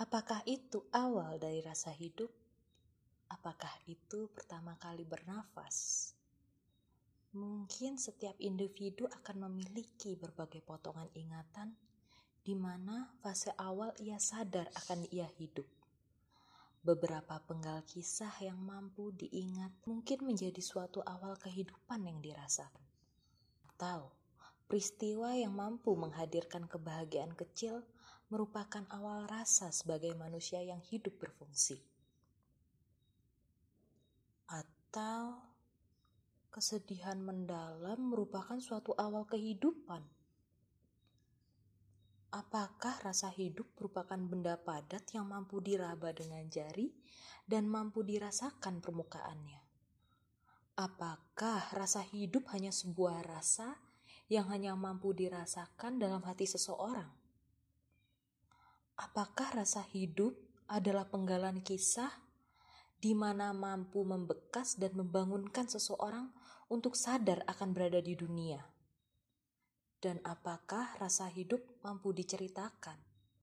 Apakah itu awal dari rasa hidup? Apakah itu pertama kali bernafas? Mungkin setiap individu akan memiliki berbagai potongan ingatan di mana fase awal ia sadar akan ia hidup. Beberapa penggal kisah yang mampu diingat mungkin menjadi suatu awal kehidupan yang dirasakan. Atau peristiwa yang mampu menghadirkan kebahagiaan kecil merupakan awal rasa sebagai manusia yang hidup berfungsi. Atau kesedihan mendalam merupakan suatu awal kehidupan. Apakah rasa hidup merupakan benda padat yang mampu diraba dengan jari dan mampu dirasakan permukaannya? Apakah rasa hidup hanya sebuah rasa yang hanya mampu dirasakan dalam hati seseorang? Apakah rasa hidup adalah penggalan kisah di mana mampu membekas dan membangunkan seseorang untuk sadar akan berada di dunia. Dan apakah rasa hidup mampu diceritakan?